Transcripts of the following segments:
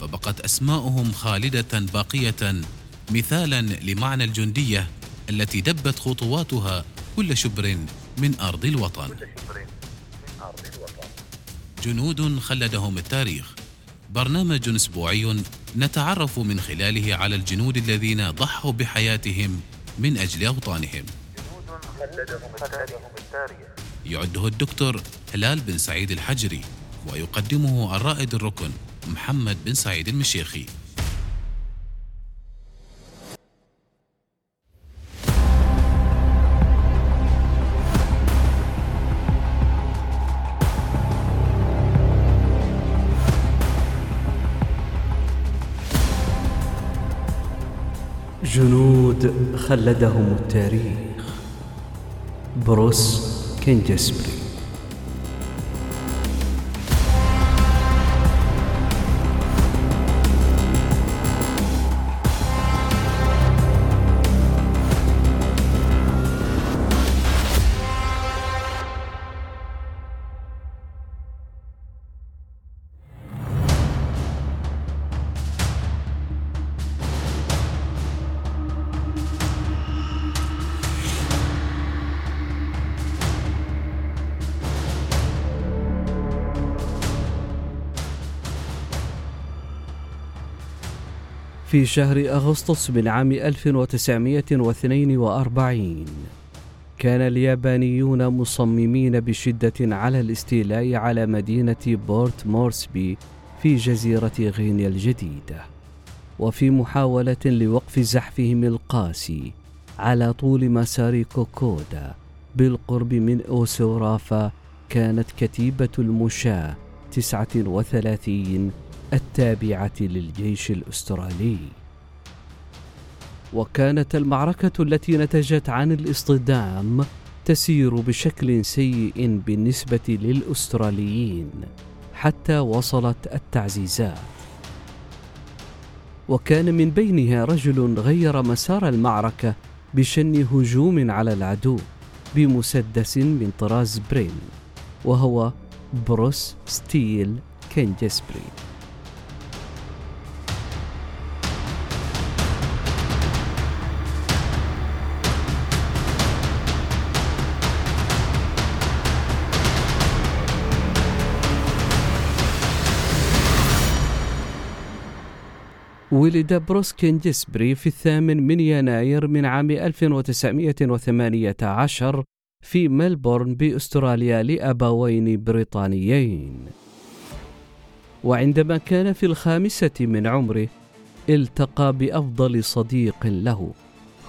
فبقت أسماؤهم خالدة باقية مثالا لمعنى الجندية التي دبت خطواتها كل شبر من أرض الوطن. جنود خلدهم التاريخ. برنامج أسبوعي نتعرف من خلاله على الجنود الذين ضحوا بحياتهم من أجل أوطانهم. يعده الدكتور هلال بن سعيد الحجري ويقدمه الرائد الركن. محمد بن سعيد المشيخي جنود خلدهم التاريخ. بروس كينجسبري. في شهر أغسطس من عام 1942 كان اليابانيون مصممين بشدة على الاستيلاء على مدينة بورت مورسبي في جزيرة غينيا الجديدة وفي محاولة لوقف زحفهم القاسي على طول مسار كوكودا بالقرب من أوسورافا كانت كتيبة المشاة 39 التابعة للجيش الأسترالي. وكانت المعركة التي نتجت عن الاصطدام تسير بشكل سيء بالنسبة للأستراليين حتى وصلت التعزيزات. وكان من بينها رجل غير مسار المعركة بشن هجوم على العدو بمسدس من طراز برين وهو بروس ستيل كينجسبري. ولد بروس كينجسبري في الثامن من يناير من عام 1918 في ملبورن بأستراليا لأبوين بريطانيين. وعندما كان في الخامسة من عمره التقى بأفضل صديق له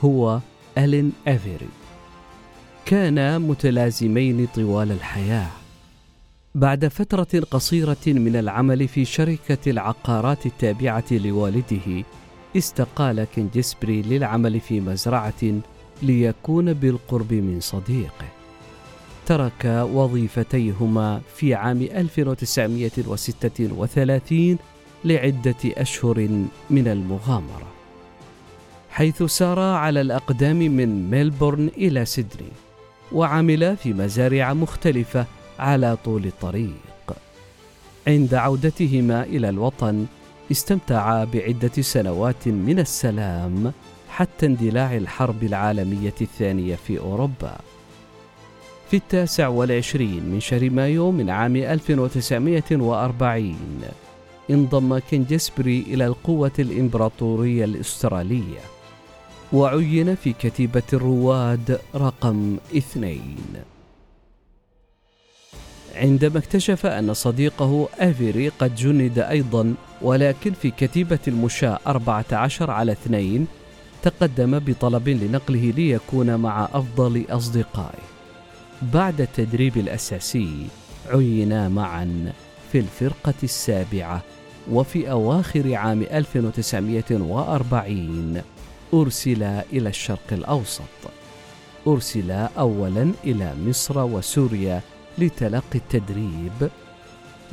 هو ألين أفيري. كانا متلازمين طوال الحياة. بعد فترة قصيرة من العمل في شركة العقارات التابعة لوالده استقال كينجسبري للعمل في مزرعة ليكون بالقرب من صديقه ترك وظيفتيهما في عام 1936 لعدة أشهر من المغامرة حيث سارا على الأقدام من ميلبورن إلى سيدني وعملا في مزارع مختلفة على طول الطريق. عند عودتهما إلى الوطن استمتعا بعدة سنوات من السلام حتى اندلاع الحرب العالمية الثانية في أوروبا. في التاسع والعشرين من شهر مايو من عام 1940 انضم كينجسبري إلى القوة الإمبراطورية الأسترالية وعين في كتيبة الرواد رقم اثنين. عندما اكتشف أن صديقه أفيري قد جند أيضا ولكن في كتيبة المشاة 14 على 2 تقدم بطلب لنقله ليكون مع أفضل أصدقائه. بعد التدريب الأساسي عينا معا في الفرقة السابعة وفي أواخر عام 1940 أرسل إلى الشرق الأوسط. أرسل أولا إلى مصر وسوريا لتلقي التدريب.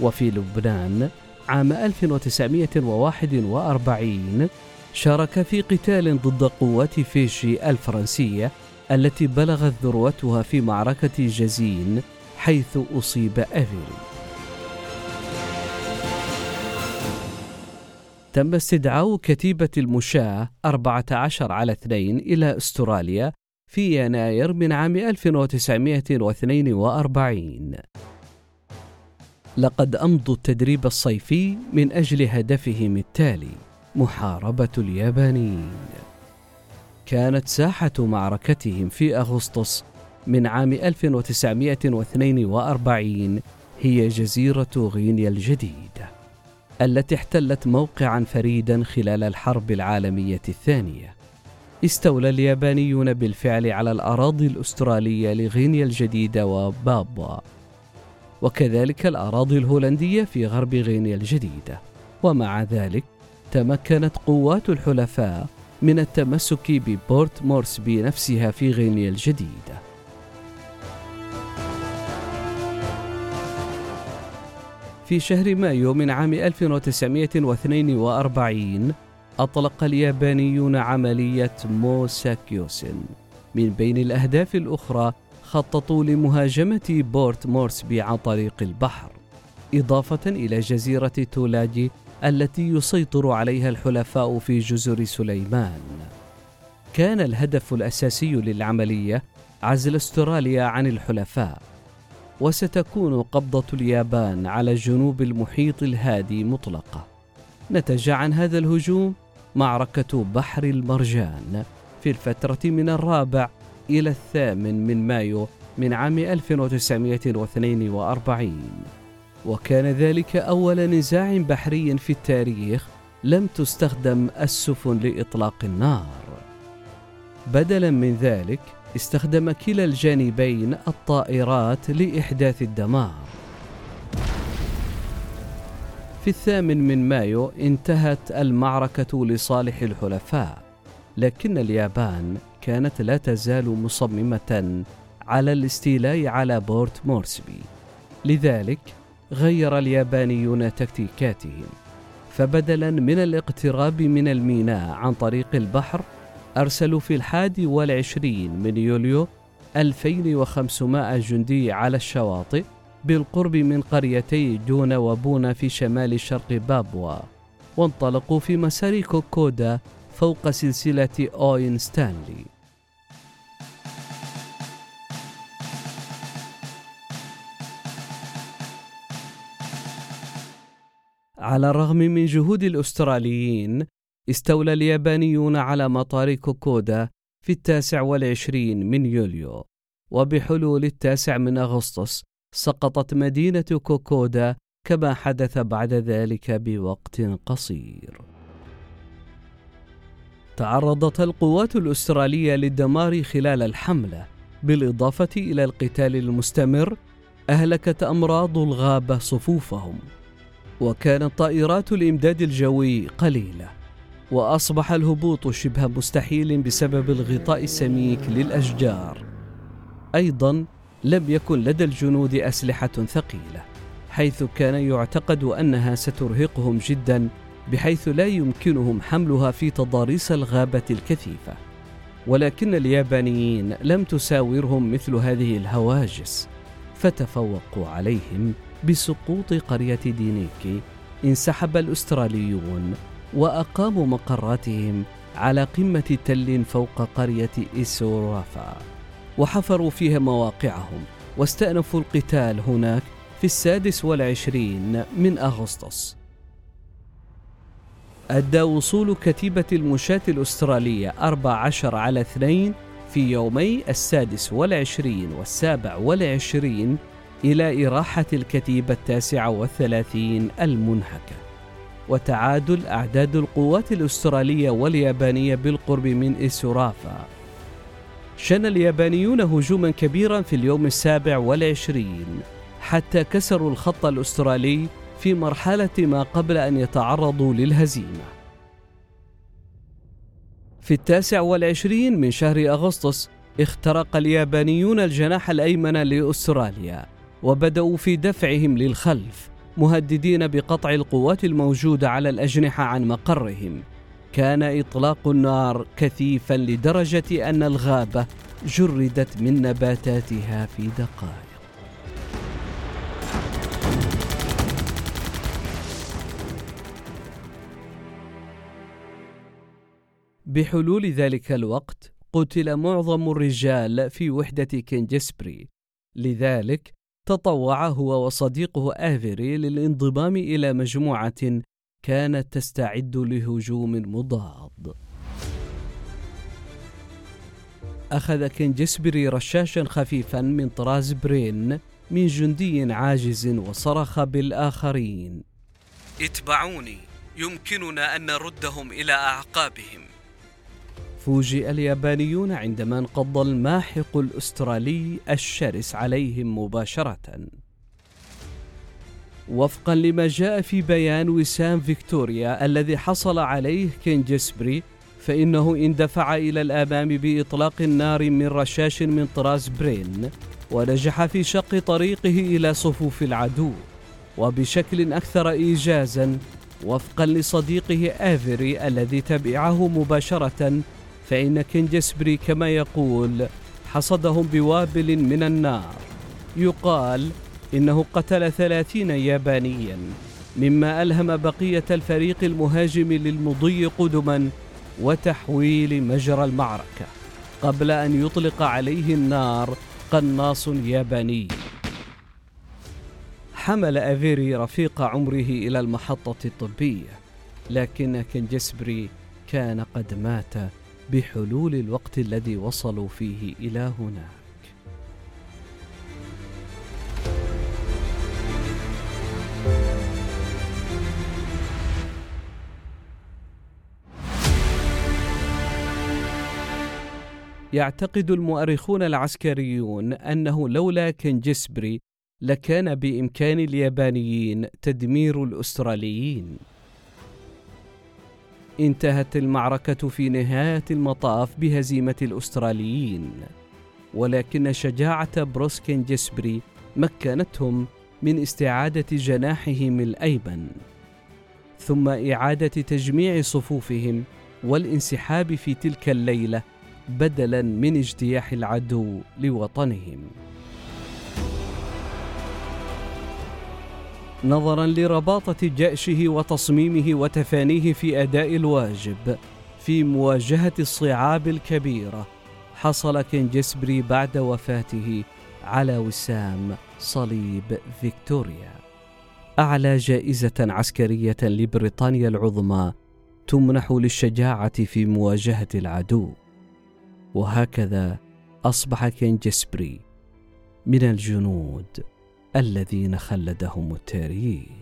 وفي لبنان عام 1941 شارك في قتال ضد قوات فيشي الفرنسية التي بلغت ذروتها في معركة جزين حيث أصيب أفيري تم استدعاء كتيبة المشاة 14 على 2 إلى أستراليا في يناير من عام 1942 لقد أمضوا التدريب الصيفي من أجل هدفهم التالي محاربة اليابانيين. كانت ساحة معركتهم في أغسطس من عام 1942 هي جزيرة غينيا الجديدة التي احتلت موقعا فريدا خلال الحرب العالمية الثانية. استولى اليابانيون بالفعل على الأراضي الأسترالية لغينيا الجديدة وبابوا. وكذلك الأراضي الهولندية في غرب غينيا الجديدة. ومع ذلك تمكنت قوات الحلفاء من التمسك ببورت مورسبي نفسها في غينيا الجديدة. في شهر مايو من عام 1942 أطلق اليابانيون عملية موساكيوسن. من بين الأهداف الأخرى خططوا لمهاجمة بورت مورسبي عن طريق البحر إضافة إلى جزيرة تولاجي التي يسيطر عليها الحلفاء في جزر سليمان. كان الهدف الأساسي للعملية عزل استراليا عن الحلفاء. وستكون قبضة اليابان على جنوب المحيط الهادي مطلقة. نتج عن هذا الهجوم معركة بحر المرجان في الفترة من الرابع إلى الثامن من مايو من عام 1942 وكان ذلك أول نزاع بحري في التاريخ لم تستخدم السفن لإطلاق النار. بدلا من ذلك استخدم كلا الجانبين الطائرات لإحداث الدمار. في الثامن من مايو انتهت المعركة لصالح الحلفاء لكن اليابان كانت لا تزال مصممة على الاستيلاء على بورت مورسبي. لذلك غير اليابانيون تكتيكاتهم فبدلا من الاقتراب من الميناء عن طريق البحر أرسلوا في الحادي والعشرين من يوليو 2500 جندي على الشواطئ بالقرب من قريتي جونا وبونا في شمال شرق بابوا وانطلقوا في مسار كوكودا فوق سلسلة أوين ستانلي. على الرغم من جهود الأستراليين استولى اليابانيون على مطار كوكودا في التاسع والعشرين من يوليو وبحلول التاسع من أغسطس سقطت مدينة كوكودا كما حدث بعد ذلك بوقت قصير. تعرضت القوات الأسترالية للدمار خلال الحملة بالإضافة إلى القتال المستمر أهلكت أمراض الغابة صفوفهم وكانت طائرات الإمداد الجوي قليلة وأصبح الهبوط شبه مستحيل بسبب الغطاء السميك للأشجار. أيضا لم يكن لدى الجنود أسلحة ثقيلة حيث كان يعتقد أنها سترهقهم جدا بحيث لا يمكنهم حملها في تضاريس الغابة الكثيفة. ولكن اليابانيين لم تساورهم مثل هذه الهواجس فتفوقوا عليهم بسقوط قرية دينيكي انسحب الأستراليون وأقاموا مقراتهم على قمة تل فوق قرية إيسورافا. وحفروا فيها مواقعهم واستأنفوا القتال هناك في السادس والعشرين من أغسطس. أدى وصول كتيبة المشاة الأسترالية 14 على 2 في يومي السادس والعشرين والسابع والعشرين إلى إراحة الكتيبة التاسعة والثلاثين المنهكة. وتعادل أعداد القوات الأسترالية واليابانية بالقرب من إسورافا. شن اليابانيون هجوما كبيرا في اليوم السابع والعشرين حتى كسروا الخط الأسترالي في مرحلة ما قبل أن يتعرضوا للهزيمة. في التاسع والعشرين من شهر أغسطس اخترق اليابانيون الجناح الأيمن لأستراليا وبدأوا في دفعهم للخلف مهددين بقطع القوات الموجودة على الأجنحة عن مقرهم. كان إطلاق النار كثيفا لدرجة أن الغابة جردت من نباتاتها في دقائق. بحلول ذلك الوقت قتل معظم الرجال في وحدة كينجسبري. لذلك تطوع هو وصديقه آفيري للانضمام إلى مجموعة كانت تستعد لهجوم مضاد. أخذ كينجسبري رشاشا خفيفا من طراز برين من جندي عاجز وصرخ بالآخرين. اتبعوني يمكننا أن نردهم إلى أعقابهم. فوجئ اليابانيون عندما انقض الماحق الأسترالي الشرس عليهم مباشرة. وفقا لما جاء في بيان وسام فيكتوريا الذي حصل عليه كينجسبري فإنه اندفع إلى الأمام بإطلاق النار من رشاش من طراز برين ونجح في شق طريقه إلى صفوف العدو وبشكل أكثر إيجازا وفقا لصديقه آفيري الذي تبعه مباشرة فإن كينجسبري كما يقول حصدهم بوابل من النار. يقال إنه قتل ثلاثين يابانيا مما ألهم بقية الفريق المهاجم للمضي قدما وتحويل مجرى المعركة قبل أن يطلق عليه النار قناص ياباني. حمل أفيري رفيق عمره إلى المحطة الطبية لكن كنجسبري كان قد مات بحلول الوقت الذي وصلوا فيه إلى هناك يعتقد المؤرخون العسكريون أنه لولا كنجسبري لكان بإمكان اليابانيين تدمير الأستراليين. انتهت المعركة في نهاية المطاف بهزيمة الأستراليين ولكن شجاعة بروسكين جسبري مكنتهم من استعادة جناحهم الأيمن ثم إعادة تجميع صفوفهم والانسحاب في تلك الليلة بدلا من اجتياح العدو لوطنهم. نظرا لرباطة جأشه وتصميمه وتفانيه في أداء الواجب في مواجهة الصعاب الكبيرة حصل كنجسبري بعد وفاته على وسام صليب فيكتوريا. أعلى جائزة عسكرية لبريطانيا العظمى تمنح للشجاعة في مواجهة العدو. وهكذا أصبح كينجسبري من الجنود الذين خلدهم التاريخ.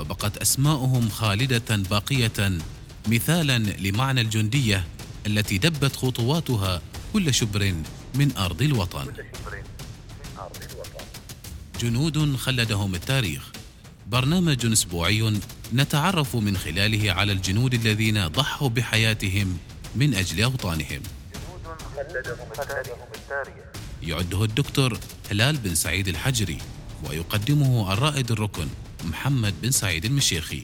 فبقت أسماؤهم خالدة باقية مثالا لمعنى الجندية التي دبت خطواتها كل شبر من أرض الوطن. جنود خلدهم التاريخ. برنامج أسبوعي نتعرف من خلاله على الجنود الذين ضحوا بحياتهم من أجل أوطانهم. يعده الدكتور هلال بن سعيد الحجري ويقدمه الرائد الركن. محمد بن سعيد المشيخي.